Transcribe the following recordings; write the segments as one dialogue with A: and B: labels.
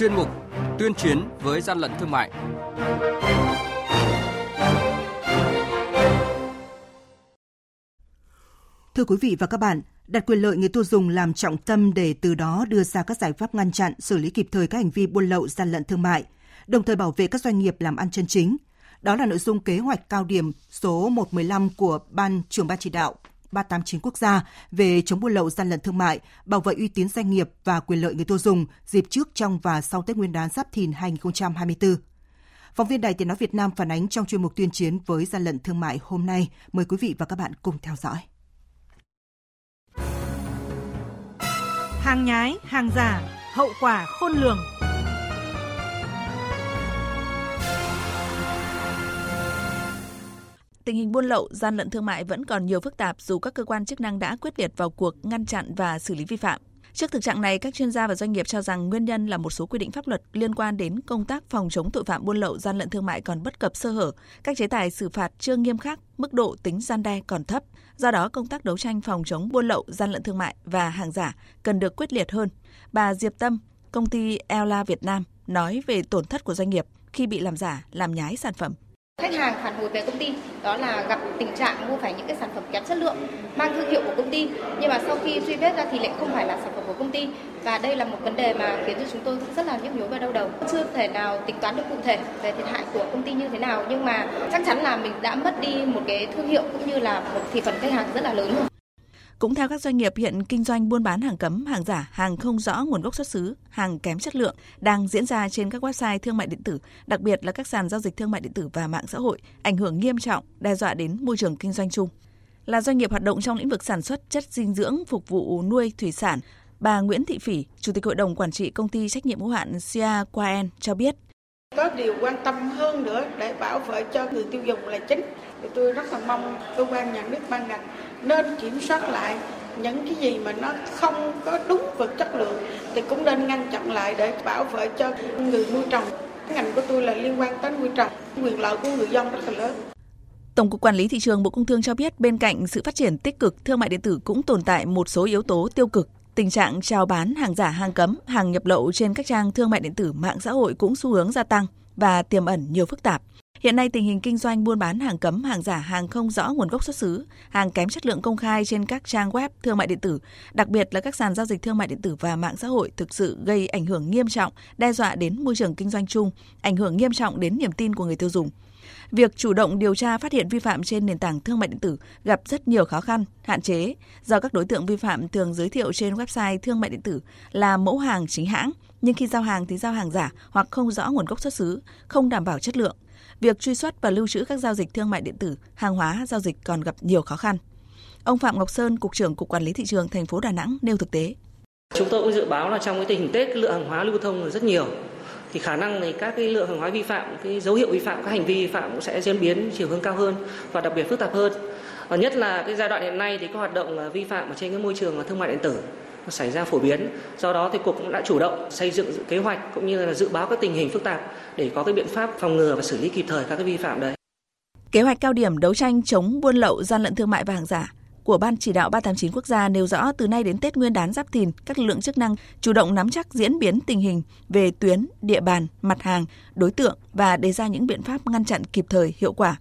A: chuyên mục Tuyên chiến với gian lận thương mại.
B: Thưa quý vị và các bạn, đặt quyền lợi người tiêu dùng làm trọng tâm để từ đó đưa ra các giải pháp ngăn chặn, xử lý kịp thời các hành vi buôn lậu, gian lận thương mại, đồng thời bảo vệ các doanh nghiệp làm ăn chân chính. Đó là nội dung kế hoạch cao điểm số 115 của Ban trưởng Ban chỉ đạo 389 quốc gia về chống buôn lậu gian lận thương mại, bảo vệ uy tín doanh nghiệp và quyền lợi người tiêu dùng dịp trước, trong và sau Tết Nguyên đán Giáp Thìn 2024. Phóng viên Đài Tiếng nói Việt Nam phản ánh trong chuyên mục tuyên chiến với gian lận thương mại hôm nay. Mời quý vị và các bạn cùng theo dõi.
C: Hàng nhái, hàng giả, hậu quả khôn lường.
D: Tình hình buôn lậu, gian lận thương mại vẫn còn nhiều phức tạp dù các cơ quan chức năng đã quyết liệt vào cuộc ngăn chặn và xử lý vi phạm. Trước thực trạng này, các chuyên gia và doanh nghiệp cho rằng nguyên nhân là một số quy định pháp luật liên quan đến công tác phòng chống tội phạm buôn lậu gian lận thương mại còn bất cập sơ hở, các chế tài xử phạt chưa nghiêm khắc, mức độ tính gian đe còn thấp. Do đó, công tác đấu tranh phòng chống buôn lậu gian lận thương mại và hàng giả cần được quyết liệt hơn. Bà Diệp Tâm, công ty Ella Việt Nam nói về tổn thất của doanh nghiệp khi bị làm giả, làm nhái sản phẩm
E: khách hàng phản hồi về công ty, đó là gặp tình trạng mua phải những cái sản phẩm kém chất lượng, mang thương hiệu của công ty, nhưng mà sau khi truy vết ra thì lại không phải là sản phẩm của công ty. Và đây là một vấn đề mà khiến cho chúng tôi rất là nhức nhối và đau đầu. Chưa thể nào tính toán được cụ thể về thiệt hại của công ty như thế nào, nhưng mà chắc chắn là mình đã mất đi một cái thương hiệu cũng như là một thị phần khách hàng rất là lớn rồi
D: cũng theo các doanh nghiệp hiện kinh doanh buôn bán hàng cấm, hàng giả, hàng không rõ nguồn gốc xuất xứ, hàng kém chất lượng đang diễn ra trên các website thương mại điện tử, đặc biệt là các sàn giao dịch thương mại điện tử và mạng xã hội, ảnh hưởng nghiêm trọng, đe dọa đến môi trường kinh doanh chung. Là doanh nghiệp hoạt động trong lĩnh vực sản xuất chất dinh dưỡng phục vụ nuôi thủy sản, bà Nguyễn Thị Phỉ, Chủ tịch Hội đồng Quản trị Công ty Trách nhiệm hữu hạn Sia Quaen cho biết.
F: Có điều quan tâm hơn nữa để bảo vệ cho người tiêu dùng là chính. Thì tôi rất là mong cơ quan nhà nước ban ngành nên kiểm soát lại những cái gì mà nó không có đúng vật chất lượng thì cũng nên ngăn chặn lại để bảo vệ cho người nuôi trồng. Ngành của tôi là liên quan tới nuôi trồng, quyền lợi của người dân rất là lớn.
D: Tổng cục Quản lý thị trường Bộ Công Thương cho biết bên cạnh sự phát triển tích cực, thương mại điện tử cũng tồn tại một số yếu tố tiêu cực. Tình trạng chào bán hàng giả, hàng cấm, hàng nhập lậu trên các trang thương mại điện tử, mạng xã hội cũng xu hướng gia tăng và tiềm ẩn nhiều phức tạp. Hiện nay tình hình kinh doanh buôn bán hàng cấm, hàng giả, hàng không rõ nguồn gốc xuất xứ, hàng kém chất lượng công khai trên các trang web thương mại điện tử, đặc biệt là các sàn giao dịch thương mại điện tử và mạng xã hội thực sự gây ảnh hưởng nghiêm trọng, đe dọa đến môi trường kinh doanh chung, ảnh hưởng nghiêm trọng đến niềm tin của người tiêu dùng. Việc chủ động điều tra phát hiện vi phạm trên nền tảng thương mại điện tử gặp rất nhiều khó khăn, hạn chế do các đối tượng vi phạm thường giới thiệu trên website thương mại điện tử là mẫu hàng chính hãng, nhưng khi giao hàng thì giao hàng giả hoặc không rõ nguồn gốc xuất xứ, không đảm bảo chất lượng việc truy xuất và lưu trữ các giao dịch thương mại điện tử, hàng hóa giao dịch còn gặp nhiều khó khăn. Ông Phạm Ngọc Sơn, cục trưởng Cục Quản lý thị trường thành phố Đà Nẵng nêu thực tế.
G: Chúng tôi cũng dự báo là trong cái tình hình Tết lượng hàng hóa lưu thông là rất nhiều thì khả năng thì các cái lượng hàng hóa vi phạm, cái dấu hiệu vi phạm, các hành vi vi phạm cũng sẽ diễn biến chiều hướng cao hơn và đặc biệt phức tạp hơn. Và nhất là cái giai đoạn hiện nay thì có hoạt động ờ, vi phạm ở trên cái môi trường ờ, thương mại điện tử xảy ra phổ biến. Do đó thì cục cũng đã chủ động xây dựng kế hoạch cũng như là dự báo các tình hình phức tạp để có cái biện pháp phòng ngừa và xử lý kịp thời các cái vi phạm đấy.
D: Kế hoạch cao điểm đấu tranh chống buôn lậu, gian lận thương mại và hàng giả của Ban chỉ đạo 389 quốc gia nêu rõ từ nay đến Tết Nguyên đán Giáp Thìn, các lực lượng chức năng chủ động nắm chắc diễn biến tình hình về tuyến, địa bàn, mặt hàng, đối tượng và đề ra những biện pháp ngăn chặn kịp thời, hiệu quả.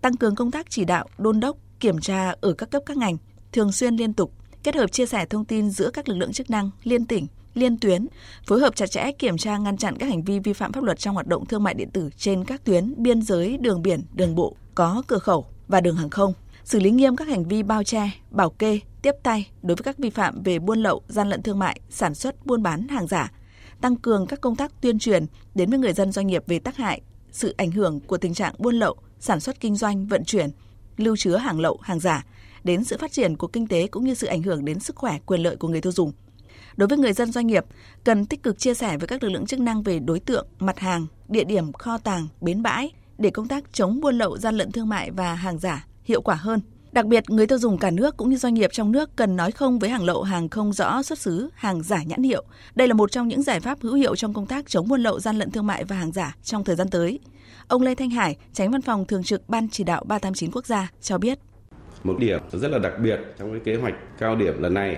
D: Tăng cường công tác chỉ đạo, đôn đốc, kiểm tra ở các cấp các ngành, thường xuyên liên tục, kết hợp chia sẻ thông tin giữa các lực lượng chức năng liên tỉnh, liên tuyến, phối hợp chặt chẽ kiểm tra ngăn chặn các hành vi vi phạm pháp luật trong hoạt động thương mại điện tử trên các tuyến biên giới, đường biển, đường bộ, có cửa khẩu và đường hàng không, xử lý nghiêm các hành vi bao che, bảo kê, tiếp tay đối với các vi phạm về buôn lậu, gian lận thương mại, sản xuất, buôn bán hàng giả, tăng cường các công tác tuyên truyền đến với người dân doanh nghiệp về tác hại, sự ảnh hưởng của tình trạng buôn lậu, sản xuất kinh doanh, vận chuyển, lưu chứa hàng lậu, hàng giả đến sự phát triển của kinh tế cũng như sự ảnh hưởng đến sức khỏe, quyền lợi của người tiêu dùng. Đối với người dân doanh nghiệp, cần tích cực chia sẻ với các lực lượng chức năng về đối tượng, mặt hàng, địa điểm kho tàng, bến bãi để công tác chống buôn lậu, gian lận thương mại và hàng giả hiệu quả hơn. Đặc biệt, người tiêu dùng cả nước cũng như doanh nghiệp trong nước cần nói không với hàng lậu, hàng không rõ xuất xứ, hàng giả nhãn hiệu. Đây là một trong những giải pháp hữu hiệu trong công tác chống buôn lậu, gian lận thương mại và hàng giả trong thời gian tới. Ông Lê Thanh Hải, tránh văn phòng thường trực Ban chỉ đạo 389 quốc gia cho biết.
H: Một điểm rất là đặc biệt trong cái kế hoạch cao điểm lần này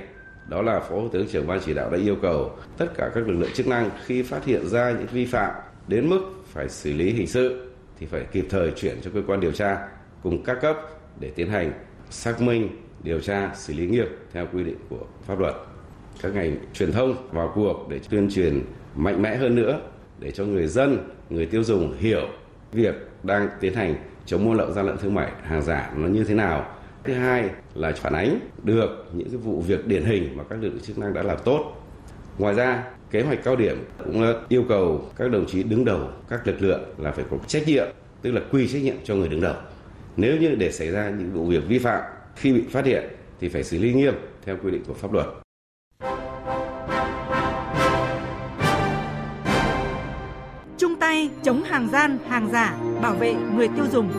H: đó là Phó Thủ tướng trưởng ban chỉ đạo đã yêu cầu tất cả các lực lượng chức năng khi phát hiện ra những vi phạm đến mức phải xử lý hình sự thì phải kịp thời chuyển cho cơ quan điều tra cùng các cấp để tiến hành xác minh, điều tra, xử lý nghiêm theo quy định của pháp luật. Các ngành truyền thông vào cuộc để tuyên truyền mạnh mẽ hơn nữa để cho người dân, người tiêu dùng hiểu việc đang tiến hành chống buôn lậu gian lận thương mại hàng giả nó như thế nào. Thứ hai là phản ánh được những cái vụ việc điển hình mà các lực lượng chức năng đã làm tốt. Ngoài ra, kế hoạch cao điểm cũng yêu cầu các đồng chí đứng đầu các lực lượng là phải có trách nhiệm, tức là quy trách nhiệm cho người đứng đầu. Nếu như để xảy ra những vụ việc vi phạm khi bị phát hiện thì phải xử lý nghiêm theo quy định của pháp luật.
C: Chung tay chống hàng gian, hàng giả, bảo vệ người tiêu dùng.